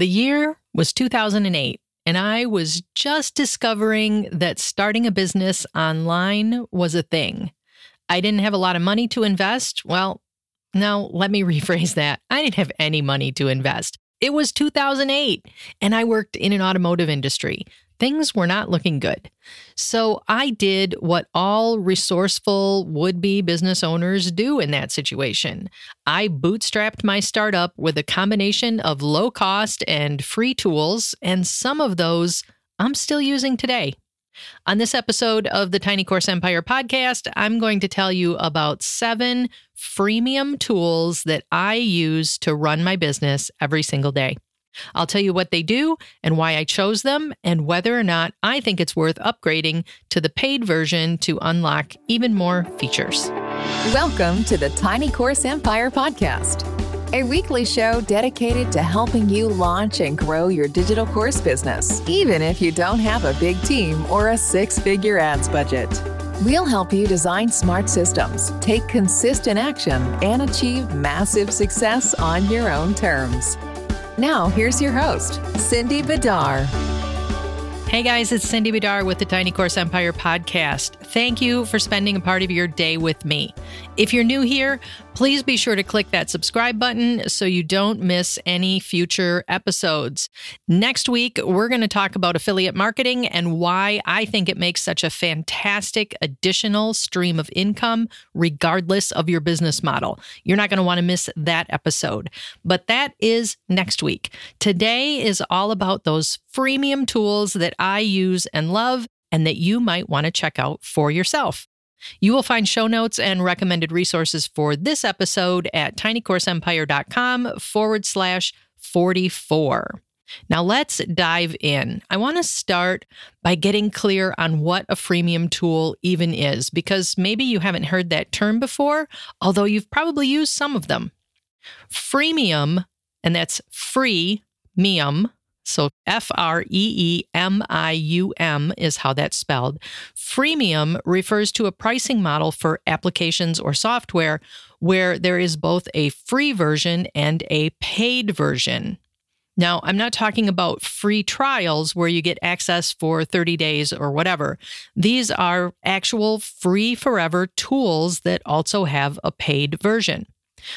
The year was 2008, and I was just discovering that starting a business online was a thing. I didn't have a lot of money to invest. Well, no, let me rephrase that. I didn't have any money to invest. It was 2008, and I worked in an automotive industry things were not looking good. So I did what all resourceful would be business owners do in that situation. I bootstrapped my startup with a combination of low cost and free tools, and some of those I'm still using today. On this episode of the Tiny Course Empire podcast, I'm going to tell you about seven freemium tools that I use to run my business every single day. I'll tell you what they do and why I chose them, and whether or not I think it's worth upgrading to the paid version to unlock even more features. Welcome to the Tiny Course Empire podcast, a weekly show dedicated to helping you launch and grow your digital course business, even if you don't have a big team or a six figure ads budget. We'll help you design smart systems, take consistent action, and achieve massive success on your own terms. Now, here's your host, Cindy Bidar. Hey guys, it's Cindy Bidar with the Tiny Course Empire podcast. Thank you for spending a part of your day with me. If you're new here, please be sure to click that subscribe button so you don't miss any future episodes. Next week, we're going to talk about affiliate marketing and why I think it makes such a fantastic additional stream of income, regardless of your business model. You're not going to want to miss that episode. But that is next week. Today is all about those freemium tools that I use and love and that you might want to check out for yourself. You will find show notes and recommended resources for this episode at tinycourseempire.com forward slash 44. Now let's dive in. I want to start by getting clear on what a freemium tool even is, because maybe you haven't heard that term before, although you've probably used some of them. Freemium, and that's free, mium, so F R E E M I U M is how that's spelled. Freemium refers to a pricing model for applications or software where there is both a free version and a paid version. Now, I'm not talking about free trials where you get access for 30 days or whatever. These are actual free forever tools that also have a paid version.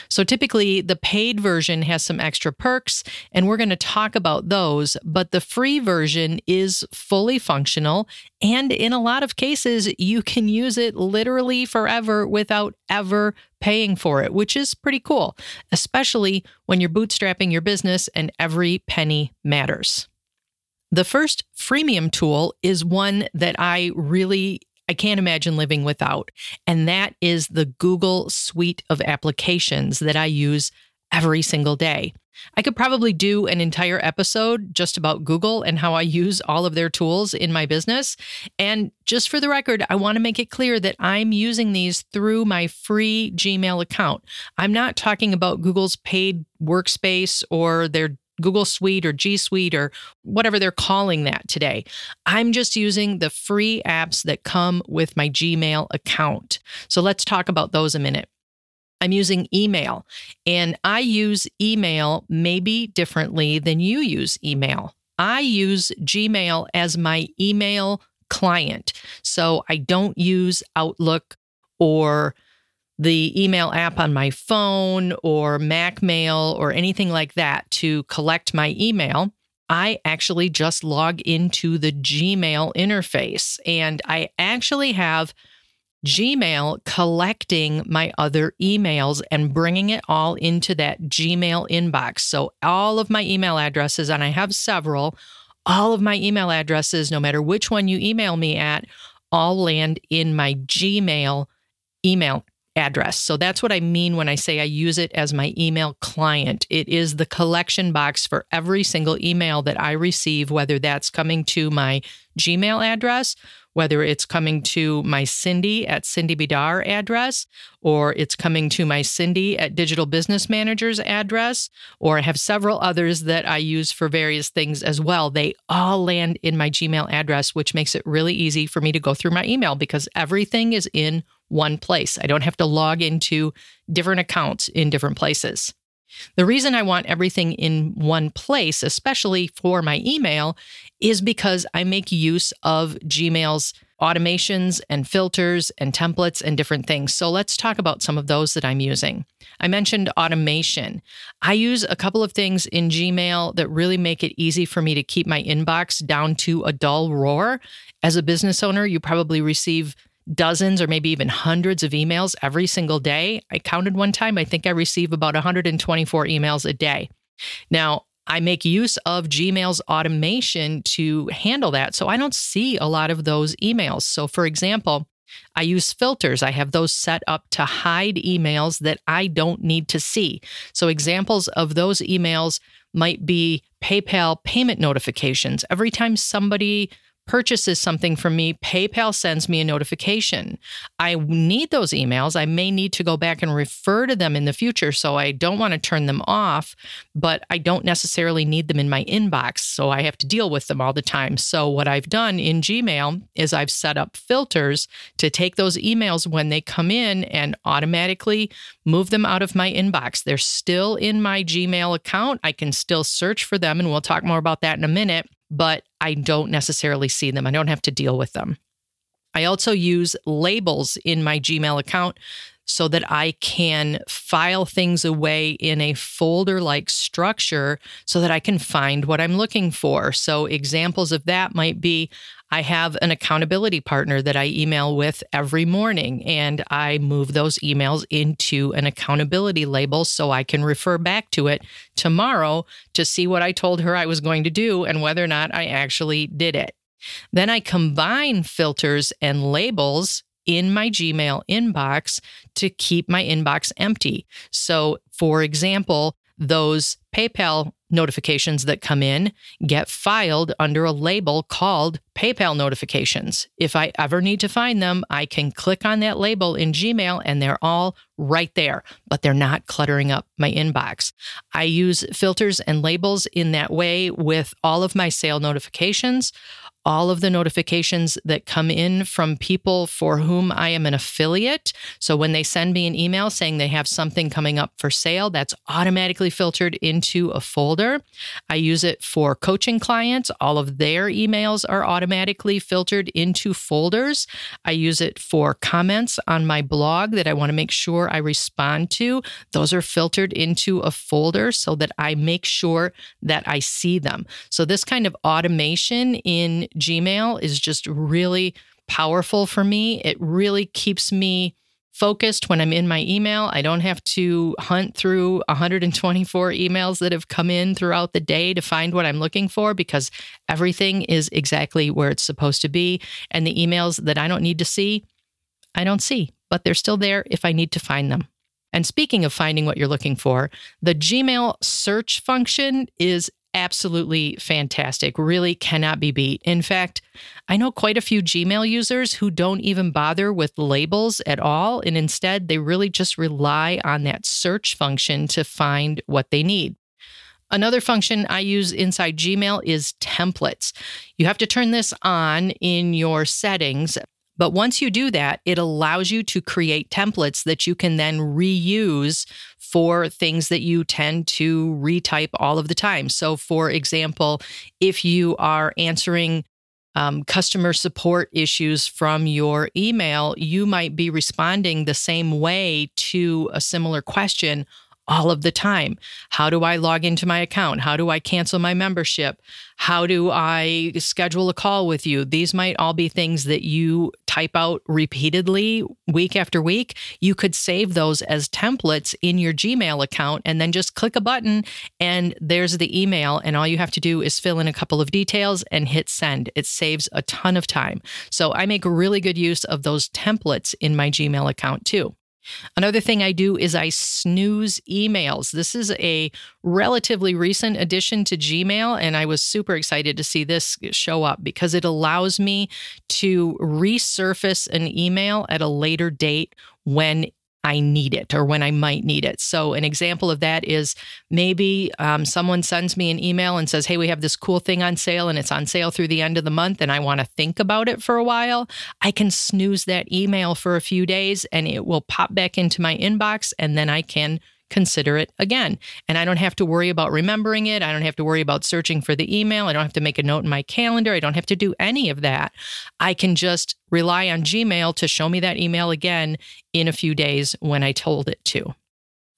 So typically, the paid version has some extra perks, and we're going to talk about those. But the free version is fully functional. And in a lot of cases, you can use it literally forever without ever paying for it, which is pretty cool, especially when you're bootstrapping your business and every penny matters. The first freemium tool is one that I really I can't imagine living without. And that is the Google suite of applications that I use every single day. I could probably do an entire episode just about Google and how I use all of their tools in my business. And just for the record, I want to make it clear that I'm using these through my free Gmail account. I'm not talking about Google's paid workspace or their Google Suite or G Suite or whatever they're calling that today. I'm just using the free apps that come with my Gmail account. So let's talk about those a minute. I'm using email, and I use email maybe differently than you use email. I use Gmail as my email client. So I don't use Outlook or the email app on my phone or Mac Mail or anything like that to collect my email. I actually just log into the Gmail interface and I actually have Gmail collecting my other emails and bringing it all into that Gmail inbox. So, all of my email addresses, and I have several, all of my email addresses, no matter which one you email me at, all land in my Gmail email address. So that's what I mean when I say I use it as my email client. It is the collection box for every single email that I receive, whether that's coming to my Gmail address, whether it's coming to my Cindy at Cindy Bidar address, or it's coming to my Cindy at Digital Business Manager's address, or I have several others that I use for various things as well. They all land in my Gmail address, which makes it really easy for me to go through my email because everything is in one place. I don't have to log into different accounts in different places. The reason I want everything in one place, especially for my email, is because I make use of Gmail's automations and filters and templates and different things. So let's talk about some of those that I'm using. I mentioned automation. I use a couple of things in Gmail that really make it easy for me to keep my inbox down to a dull roar. As a business owner, you probably receive dozens or maybe even hundreds of emails every single day. I counted one time, I think I receive about 124 emails a day. Now, I make use of Gmail's automation to handle that. So I don't see a lot of those emails. So, for example, I use filters. I have those set up to hide emails that I don't need to see. So, examples of those emails might be PayPal payment notifications. Every time somebody purchases something from me, PayPal sends me a notification. I need those emails. I may need to go back and refer to them in the future. So I don't want to turn them off, but I don't necessarily need them in my inbox. So I have to deal with them all the time. So what I've done in Gmail is I've set up filters to take those emails when they come in and automatically move them out of my inbox. They're still in my Gmail account. I can still search for them, and we'll talk more about that in a minute but I don't necessarily see them. I don't have to deal with them. I also use labels in my Gmail account so that I can file things away in a folder like structure so that I can find what I'm looking for. So, examples of that might be I have an accountability partner that I email with every morning, and I move those emails into an accountability label so I can refer back to it tomorrow to see what I told her I was going to do and whether or not I actually did it. Then I combine filters and labels in my Gmail inbox to keep my inbox empty. So, for example, those PayPal notifications that come in get filed under a label called PayPal notifications. If I ever need to find them, I can click on that label in Gmail and they're all right there, but they're not cluttering up my inbox. I use filters and labels in that way with all of my sale notifications all of the notifications that come in from people for whom I am an affiliate. So when they send me an email saying they have something coming up for sale, that's automatically filtered into a folder. I use it for coaching clients. All of their emails are automatically filtered into folders. I use it for comments on my blog that I want to make sure I respond to. Those are filtered into a folder so that I make sure that I see them. So this kind of automation in Gmail is just really powerful for me. It really keeps me focused when I'm in my email. I don't have to hunt through 124 emails that have come in throughout the day to find what I'm looking for because everything is exactly where it's supposed to be. And the emails that I don't need to see, I don't see, but they're still there if I need to find them. And speaking of finding what you're looking for, the Gmail search function is absolutely fantastic, really cannot be beat. In fact, I know quite a few Gmail users who don't even bother with labels at all. And instead, they really just rely on that search function to find what they need. Another function I use inside Gmail is templates. You have to turn this on in your settings. But once you do that, it allows you to create templates that you can then reuse for things that you tend to retype all of the time. So, for example, if you are answering um, customer support issues from your email, you might be responding the same way to a similar question all of the time. How do I log into my account? How do I cancel my membership? How do I schedule a call with you? These might all be things that you type out repeatedly week after week. You could save those as templates in your Gmail account and then just click a button and there's the email. And all you have to do is fill in a couple of details and hit send. It saves a ton of time. So I make really good use of those templates in my Gmail account too. Another thing I do is I snooze emails. This is a relatively recent addition to Gmail, and I was super excited to see this show up because it allows me to resurface an email at a later date when I need it or when I might need it. So, an example of that is maybe um, someone sends me an email and says, Hey, we have this cool thing on sale and it's on sale through the end of the month, and I want to think about it for a while. I can snooze that email for a few days and it will pop back into my inbox, and then I can consider it again. And I don't have to worry about remembering it. I don't have to worry about searching for the email. I don't have to make a note in my calendar. I don't have to do any of that. I can just rely on Gmail to show me that email again in a few days when I told it to.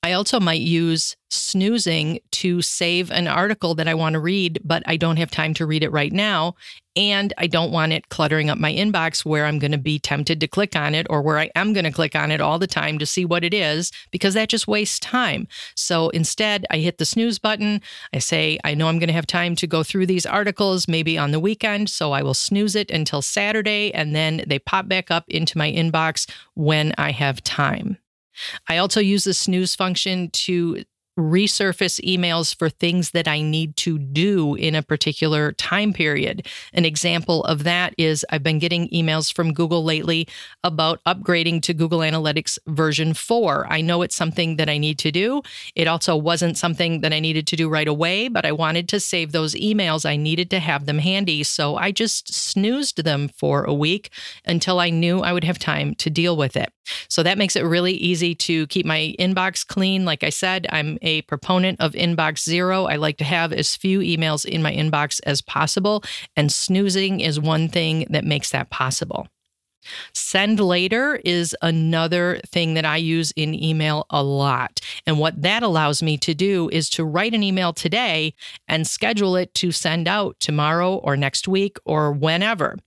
I also might use snoozing to save an article that I want to read, but I don't have time to read it right now. And I don't want it cluttering up my inbox where I'm going to be tempted to click on it or where I am going to click on it all the time to see what it is, because that just wastes time. So instead, I hit the snooze button. I say, I know I'm going to have time to go through these articles maybe on the weekend. So I will snooze it until Saturday, and then they pop back up into my inbox when I have time. I also use the snooze function to resurface emails for things that I need to do in a particular time period. An example of that is I've been getting emails from Google lately about upgrading to Google Analytics version 4. I know it's something that I need to do. It also wasn't something that I needed to do right away, but I wanted to save those emails. I needed to have them handy. So I just snoozed them for a week until I knew I would have time to deal with it. So that makes it really easy to keep my inbox clean. Like I said, I'm a proponent of inbox zero. I like to have as few emails in my inbox as possible, and snoozing is one thing that makes that possible. Send later is another thing that I use in email a lot. And what that allows me to do is to write an email today and schedule it to send out tomorrow or next week or whenever.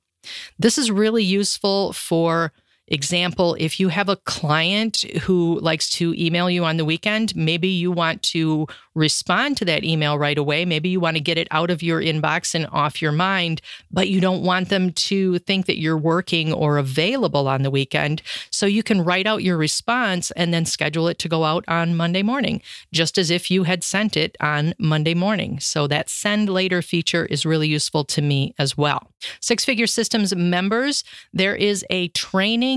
This is really useful for Example, if you have a client who likes to email you on the weekend, maybe you want to respond to that email right away. Maybe you want to get it out of your inbox and off your mind, but you don't want them to think that you're working or available on the weekend. So you can write out your response and then schedule it to go out on Monday morning, just as if you had sent it on Monday morning. So that send later feature is really useful to me as well. Six Figure Systems members, there is a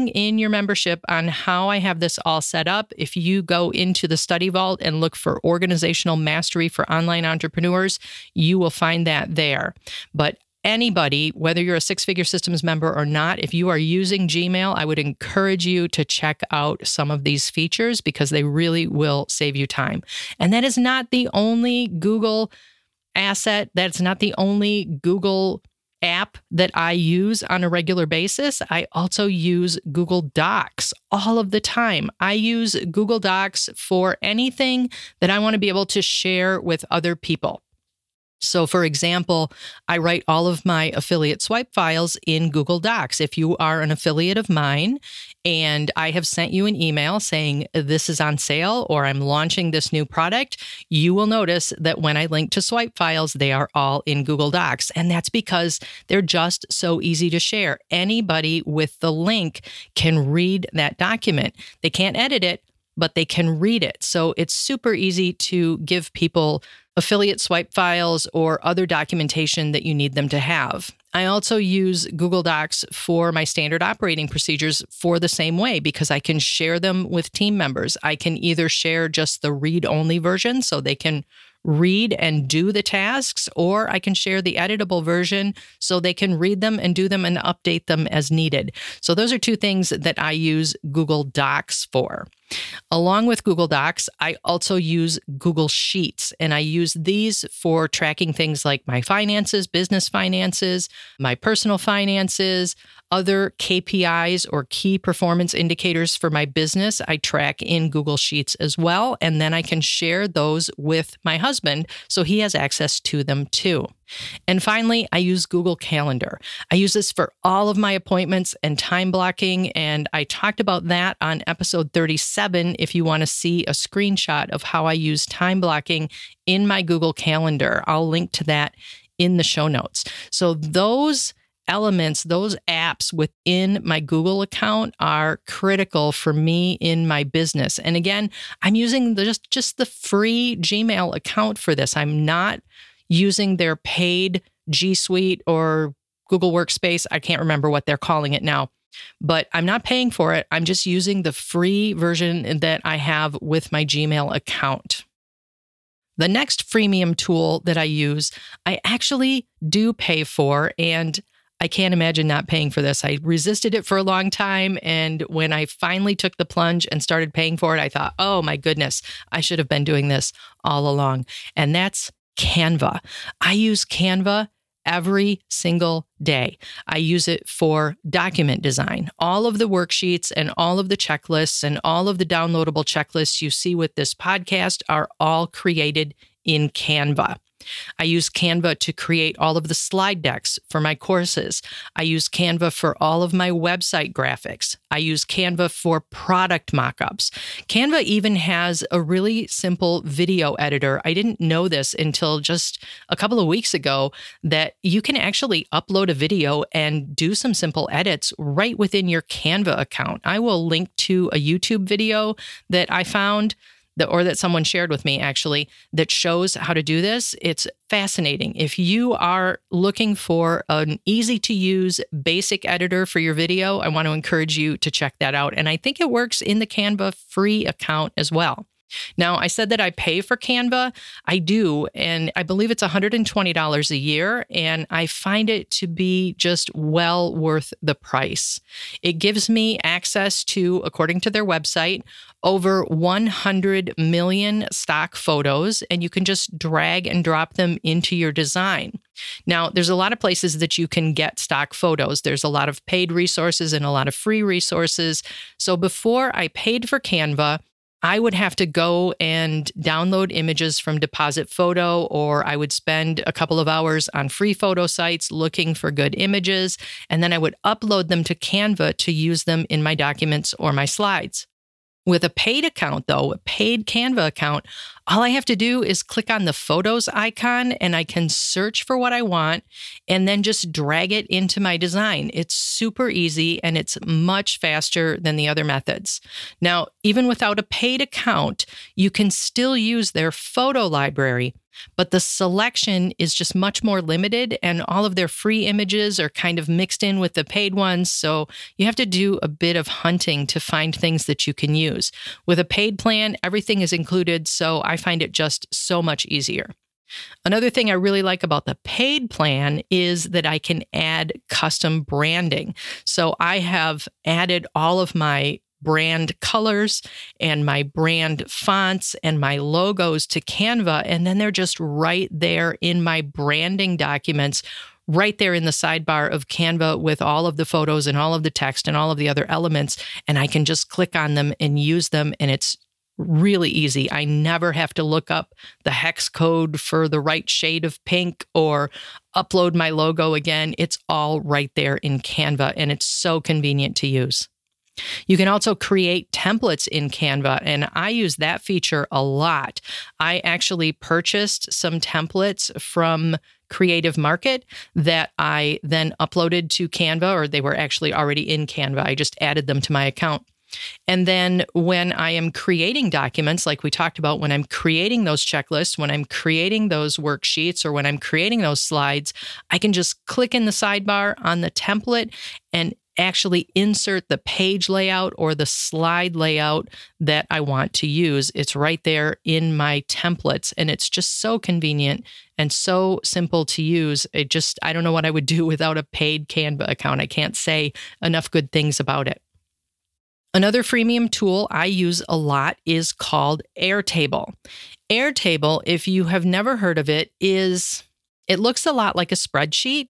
training in your membership on how I have this all set up. If you go into the study vault and look for organizational mastery for online entrepreneurs, you will find that there. But anybody, whether you're a six figure systems member or not, if you are using Gmail, I would encourage you to check out some of these features because they really will save you time. And that is not the only Google asset, that's not the only Google app that I use on a regular basis, I also use Google Docs all of the time. I use Google Docs for anything that I want to be able to share with other people. So, for example, I write all of my affiliate swipe files in Google Docs. If you are an affiliate of mine and I have sent you an email saying this is on sale or I'm launching this new product, you will notice that when I link to swipe files, they are all in Google Docs. And that's because they're just so easy to share. Anybody with the link can read that document. They can't edit it, but they can read it. So it's super easy to give people affiliate swipe files or other documentation that you need them to have. I also use Google Docs for my standard operating procedures for the same way because I can share them with team members. I can either share just the read only version so they can read and do the tasks, or I can share the editable version so they can read them and do them and update them as needed. So, those are two things that I use Google Docs for. Along with Google Docs, I also use Google Sheets, and I use these for tracking things like my finances, business finances, my personal finances, other KPIs or key performance indicators for my business. I track in Google Sheets as well, and then I can share those with my husband so he has access to them too. And finally, I use Google Calendar. I use this for all of my appointments and time blocking. And I talked about that on episode 37 if you want to see a screenshot of how I use time blocking in my Google Calendar. I'll link to that in the show notes. So those elements, those apps within my Google account are critical for me in my business. And again, I'm using the, just just the free Gmail account for this. I'm not using their paid G Suite or Google Workspace. I can't remember what they're calling it now, but I'm not paying for it. I'm just using the free version that I have with my Gmail account. The next freemium tool that I use, I actually do pay for, and I can't imagine not paying for this. I resisted it for a long time. And when I finally took the plunge and started paying for it, I thought, oh my goodness, I should have been doing this all along. And that's Canva. I use Canva every single day. I use it for document design. All of the worksheets and all of the checklists and all of the downloadable checklists you see with this podcast are all created in Canva. I use Canva to create all of the slide decks for my courses. I use Canva for all of my website graphics. I use Canva for product mockups. Canva even has a really simple video editor. I didn't know this until just a couple of weeks ago that you can actually upload a video and do some simple edits right within your Canva account. I will link to a YouTube video that I found that or that someone shared with me actually that shows how to do this. It's fascinating. If you are looking for an easy to use basic editor for your video, I want to encourage you to check that out. And I think it works in the Canva free account as well. Now, I said that I pay for Canva. I do. And I believe it's $120 a year. And I find it to be just well worth the price. It gives me access to, according to their website, over 100 million stock photos, and you can just drag and drop them into your design. Now, there's a lot of places that you can get stock photos. There's a lot of paid resources and a lot of free resources. So before I paid for Canva, I would have to go and download images from Deposit Photo, or I would spend a couple of hours on free photo sites looking for good images, and then I would upload them to Canva to use them in my documents or my slides. With a paid account, though, a paid Canva account, all I have to do is click on the photos icon and I can search for what I want and then just drag it into my design. It's super easy and it's much faster than the other methods. Now, even without a paid account, you can still use their photo library but the selection is just much more limited, and all of their free images are kind of mixed in with the paid ones. So you have to do a bit of hunting to find things that you can use. With a paid plan, everything is included, so I find it just so much easier. Another thing I really like about the paid plan is that I can add custom branding. So I have added all of my brand colors and my brand fonts and my logos to Canva. And then they're just right there in my branding documents, right there in the sidebar of Canva with all of the photos and all of the text and all of the other elements. And I can just click on them and use them. And it's really easy. I never have to look up the hex code for the right shade of pink or upload my logo again. It's all right there in Canva and it's so convenient to use. You can also create templates in Canva, and I use that feature a lot. I actually purchased some templates from Creative Market that I then uploaded to Canva, or they were actually already in Canva. I just added them to my account. And then when I am creating documents, like we talked about, when I'm creating those checklists, when I'm creating those worksheets, or when I'm creating those slides, I can just click in the sidebar on the template and actually insert the page layout or the slide layout that I want to use. It's right there in my templates and it's just so convenient and so simple to use. It just, I don't know what I would do without a paid Canva account. I can't say enough good things about it. Another freemium tool I use a lot is called Airtable. Airtable, if you have never heard of it, is it looks a lot like a spreadsheet,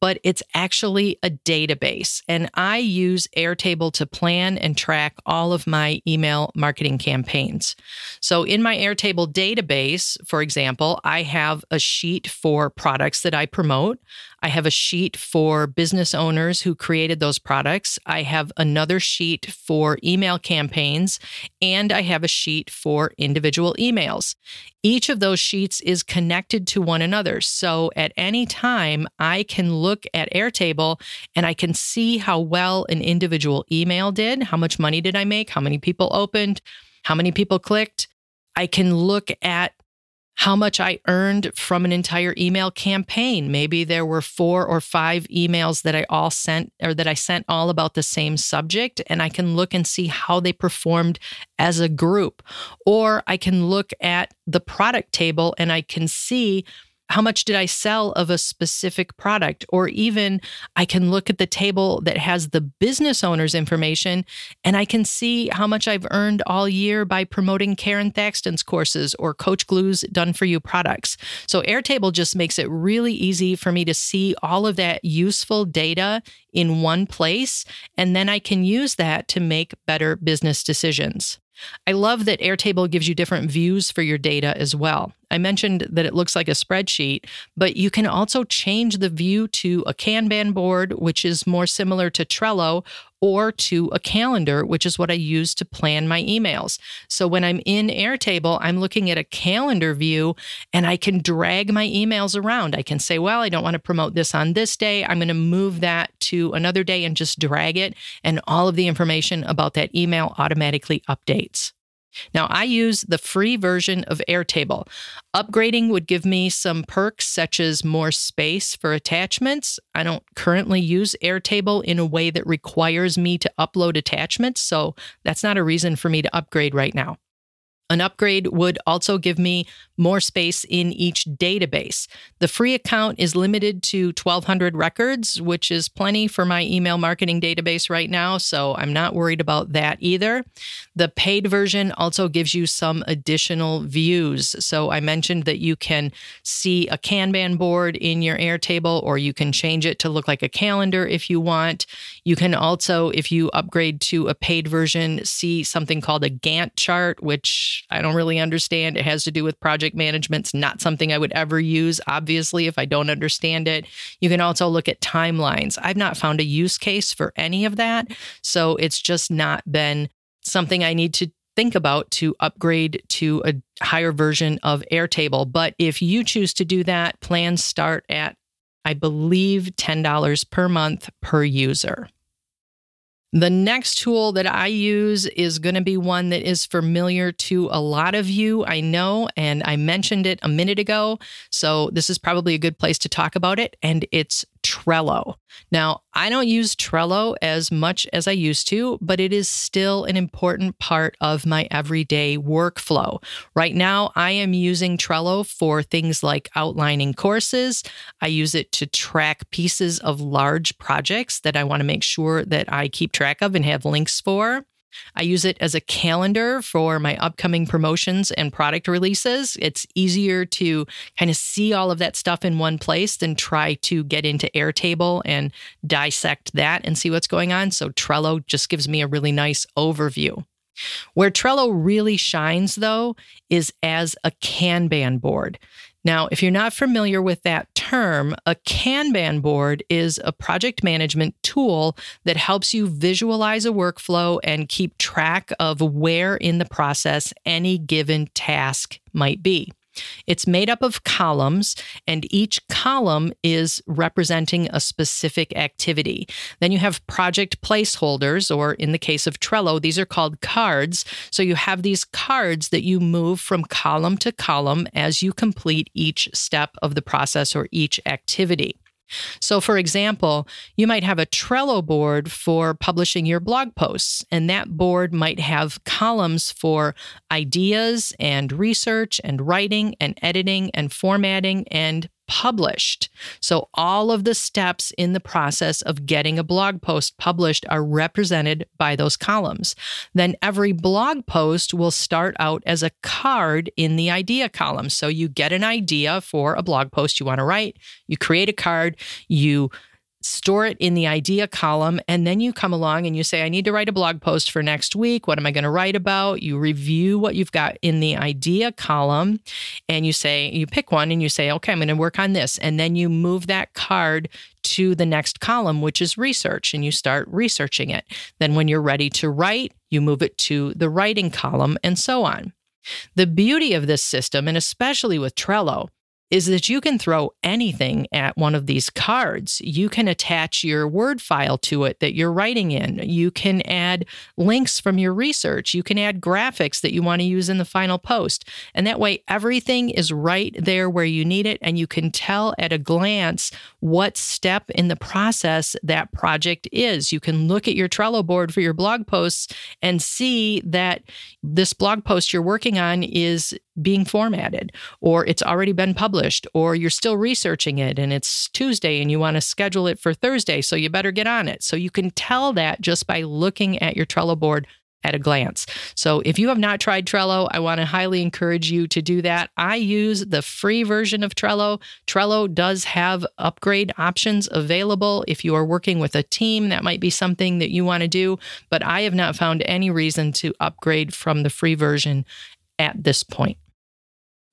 but it's actually a database. And I use Airtable to plan and track all of my email marketing campaigns. So in my Airtable database, for example, I have a sheet for products that I promote. I have a sheet for business owners who created those products. I have another sheet for email campaigns, and I have a sheet for individual emails. Each of those sheets is connected to one another. So at any time, I can look at Airtable and I can see how well an individual email did, how much money did I make, how many people opened, how many people clicked. I can look at how much I earned from an entire email campaign. Maybe there were four or five emails that I all sent or that I sent all about the same subject, and I can look and see how they performed as a group. Or I can look at the product table and I can see how much did I sell of a specific product? Or even I can look at the table that has the business owner's information and I can see how much I've earned all year by promoting Karen Thaxton's courses or Coach Glue's Done For You products. So Airtable just makes it really easy for me to see all of that useful data in one place. And then I can use that to make better business decisions. I love that Airtable gives you different views for your data as well. I mentioned that it looks like a spreadsheet, but you can also change the view to a Kanban board, which is more similar to Trello, or to a calendar, which is what I use to plan my emails. So when I'm in Airtable, I'm looking at a calendar view and I can drag my emails around. I can say, well, I don't want to promote this on this day. I'm going to move that to another day and just drag it. And all of the information about that email automatically updates. Now, I use the free version of Airtable. Upgrading would give me some perks such as more space for attachments. I don't currently use Airtable in a way that requires me to upload attachments, so that's not a reason for me to upgrade right now. An upgrade would also give me more space in each database. The free account is limited to 1,200 records, which is plenty for my email marketing database right now, so I'm not worried about that either. The paid version also gives you some additional views. So I mentioned that you can see a Kanban board in your Airtable, or you can change it to look like a calendar if you want. You can also, if you upgrade to a paid version, see something called a Gantt chart, which I don't really understand. It has to do with project management. It's not something I would ever use, obviously, if I don't understand it. You can also look at timelines. I've not found a use case for any of that. So it's just not been something I need to think about to upgrade to a higher version of Airtable. But if you choose to do that, plans start at, I believe, $10 per month per user. The next tool that I use is going to be one that is familiar to a lot of you, I know, and I mentioned it a minute ago. So this is probably a good place to talk about it. And it's Trello. Now, I don't use Trello as much as I used to, but it is still an important part of my everyday workflow. Right now, I am using Trello for things like outlining courses. I use it to track pieces of large projects that I want to make sure that I keep track of and have links for. I use it as a calendar for my upcoming promotions and product releases. It's easier to kind of see all of that stuff in one place than try to get into Airtable and dissect that and see what's going on. So Trello just gives me a really nice overview. Where Trello really shines, though, is as a Kanban board. Now, if you're not familiar with that term, a Kanban board is a project management tool that helps you visualize a workflow and keep track of where in the process any given task might be. It's made up of columns, and each column is representing a specific activity. Then you have project placeholders, or in the case of Trello, these are called cards. So you have these cards that you move from column to column as you complete each step of the process or each activity. So, for example, you might have a Trello board for publishing your blog posts, and that board might have columns for ideas and research and writing and editing and formatting and published. So, all of the steps in the process of getting a blog post published are represented by those columns. Then, every blog post will start out as a card in the idea column. So, you get an idea for a blog post you want to write, you create a card, you store it in the idea column, and then you come along and you say, I need to write a blog post for next week. What am I going to write about? You review what you've got in the idea column, and you say, you pick one and you say, okay, I'm going to work on this. And then you move that card to the next column, which is research, and you start researching it. Then when you're ready to write, you move it to the writing column, and so on. The beauty of this system, and especially with Trello, is that you can throw anything at one of these cards. You can attach your Word file to it that you're writing in. You can add links from your research. You can add graphics that you want to use in the final post. And that way, everything is right there where you need it. And you can tell at a glance what step in the process that project is. You can look at your Trello board for your blog posts and see that this blog post you're working on is being formatted, or it's already been published, or you're still researching it and it's Tuesday and you want to schedule it for Thursday, so you better get on it. So you can tell that just by looking at your Trello board at a glance. So if you have not tried Trello, I want to highly encourage you to do that. I use the free version of Trello. Trello does have upgrade options available. If you are working with a team, that might be something that you want to do, but I have not found any reason to upgrade from the free version at this point.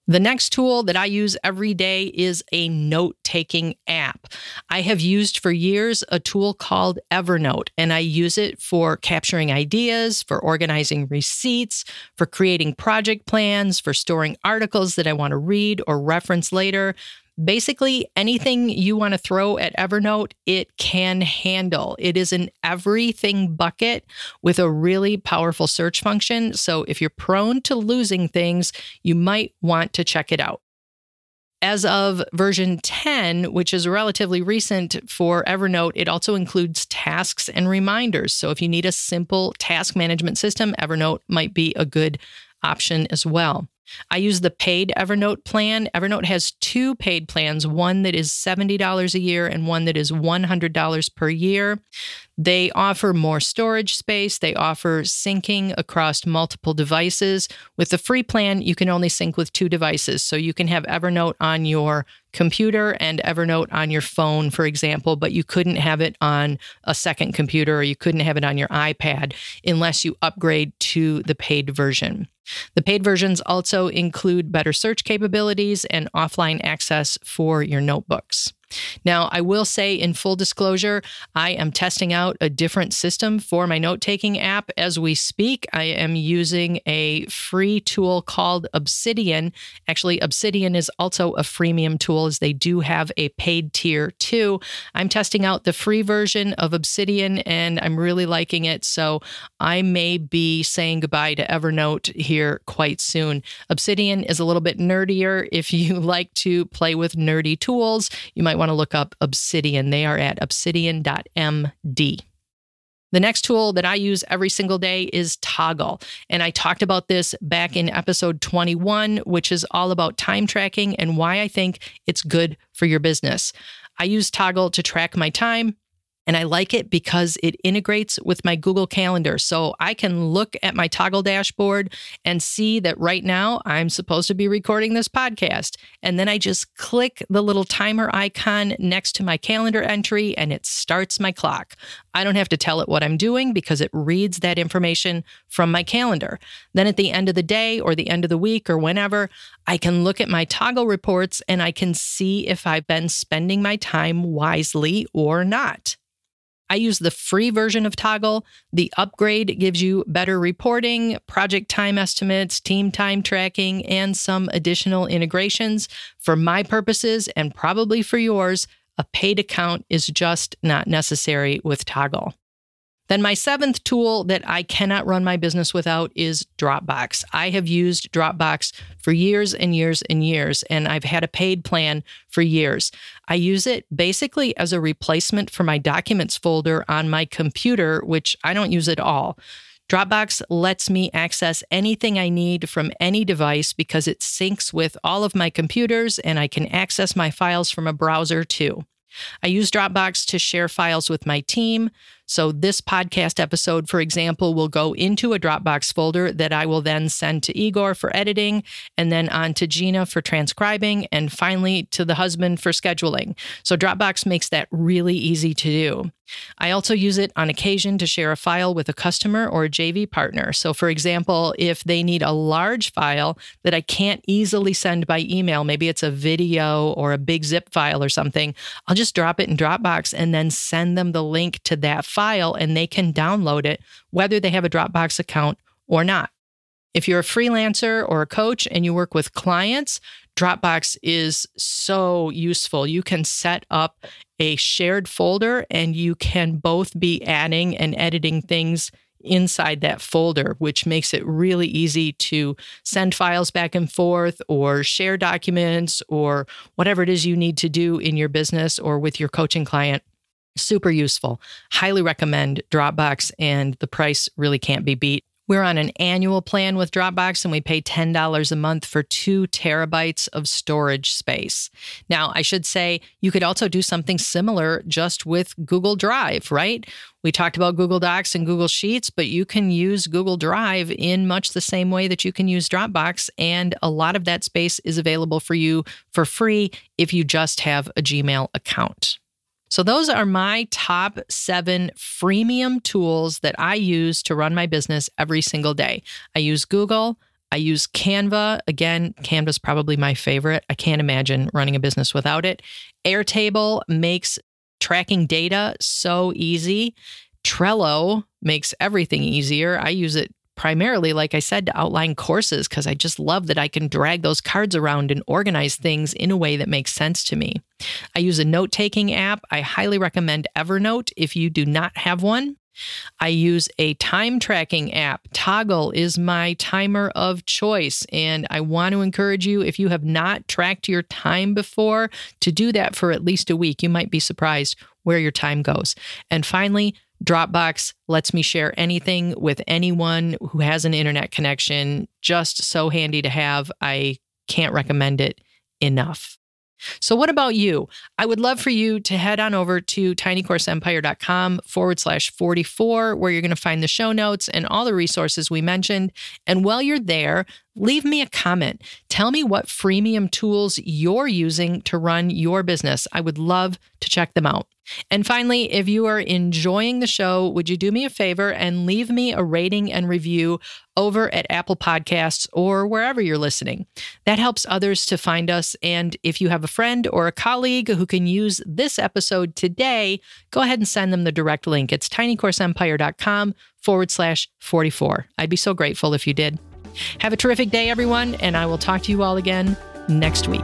The next tool that I use every day is a note taking app. I have used for years a tool called Evernote, and I use it for capturing ideas, for organizing receipts, for creating project plans, for storing articles that I want to read or reference later. Basically, anything you want to throw at Evernote, it can handle. It is an everything bucket with a really powerful search function. So if you're prone to losing things, you might want to check it out. As of version 10, which is relatively recent for Evernote, it also includes tasks and reminders. So if you need a simple task management system, Evernote might be a good option as well. I use the paid Evernote plan. Evernote has two paid plans one that is $70 a year and one that is $100 per year. They offer more storage space. They offer syncing across multiple devices. With the free plan, you can only sync with two devices. So you can have Evernote on your computer and Evernote on your phone, for example, but you couldn't have it on a second computer or you couldn't have it on your iPad unless you upgrade to the paid version. The paid versions also include better search capabilities and offline access for your notebooks. Now, I will say in full disclosure, I am testing out a different system for my note taking app as we speak. I am using a free tool called Obsidian. Actually, Obsidian is also a freemium tool, as they do have a paid tier too. I'm testing out the free version of Obsidian and I'm really liking it. So I may be saying goodbye to Evernote here quite soon. Obsidian is a little bit nerdier. If you like to play with nerdy tools, you might want to look up Obsidian. They are at obsidian.md. The next tool that I use every single day is Toggl. And I talked about this back in episode 21, which is all about time tracking and why I think it's good for your business. I use Toggl to track my time, and I like it because it integrates with my Google Calendar. So I can look at my toggl dashboard and see that right now I'm supposed to be recording this podcast. And then I just click the little timer icon next to my calendar entry and it starts my clock. I don't have to tell it what I'm doing because it reads that information from my calendar. Then at the end of the day or the end of the week or whenever, I can look at my toggl reports and I can see if I've been spending my time wisely or not. I use the free version of Toggl. The upgrade gives you better reporting, project time estimates, team time tracking, and some additional integrations. For my purposes, and probably for yours, a paid account is just not necessary with Toggl. Then, my seventh tool that I cannot run my business without is Dropbox. I have used Dropbox for years and years and years, and I've had a paid plan for years. I use it basically as a replacement for my documents folder on my computer, which I don't use at all. Dropbox lets me access anything I need from any device because it syncs with all of my computers and I can access my files from a browser too. I use Dropbox to share files with my team. So, this podcast episode, for example, will go into a Dropbox folder that I will then send to Igor for editing, and then on to Gina for transcribing, and finally to the husband for scheduling. So, Dropbox makes that really easy to do. I also use it on occasion to share a file with a customer or a JV partner. So, for example, if they need a large file that I can't easily send by email, maybe it's a video or a big zip file or something, I'll just drop it in Dropbox and then send them the link to that file and they can download it, whether they have a Dropbox account or not. If you're a freelancer or a coach and you work with clients, Dropbox is so useful. You can set up a shared folder and you can both be adding and editing things inside that folder, which makes it really easy to send files back and forth or share documents or whatever it is you need to do in your business or with your coaching client. Super useful. Highly recommend Dropbox, and the price really can't be beat. We're on an annual plan with Dropbox and we pay $10 a month for two terabytes of storage space. Now, I should say you could also do something similar just with Google Drive, right? We talked about Google Docs and Google Sheets, but you can use Google Drive in much the same way that you can use Dropbox. And a lot of that space is available for you for free if you just have a Gmail account. So, those are my top seven freemium tools that I use to run my business every single day. I use Google. I use Canva. Again, Canva's probably my favorite. I can't imagine running a business without it. Airtable makes tracking data so easy. Trello makes everything easier. I use it primarily, like I said, to outline courses because I just love that I can drag those cards around and organize things in a way that makes sense to me. I use a note taking app. I highly recommend Evernote if you do not have one. I use a time tracking app. Toggl is my timer of choice. And I want to encourage you, if you have not tracked your time before, to do that for at least a week. You might be surprised where your time goes. And finally, Dropbox lets me share anything with anyone who has an internet connection. Just so handy to have. I can't recommend it enough. So, what about you? I would love for you to head on over to tinycourseempire.com forward slash 44, where you're going to find the show notes and all the resources we mentioned. And while you're there, leave me a comment. Tell me what freemium tools you're using to run your business. I would love to check them out. And finally, if you are enjoying the show, would you do me a favor and leave me a rating and review over at Apple Podcasts or wherever you're listening? That helps others to find us. And if you have a friend or a colleague who can use this episode today, go ahead and send them the direct link. It's tinycourseempire.com forward slash 44. I'd be so grateful if you did. Have a terrific day, everyone, and I will talk to you all again next week.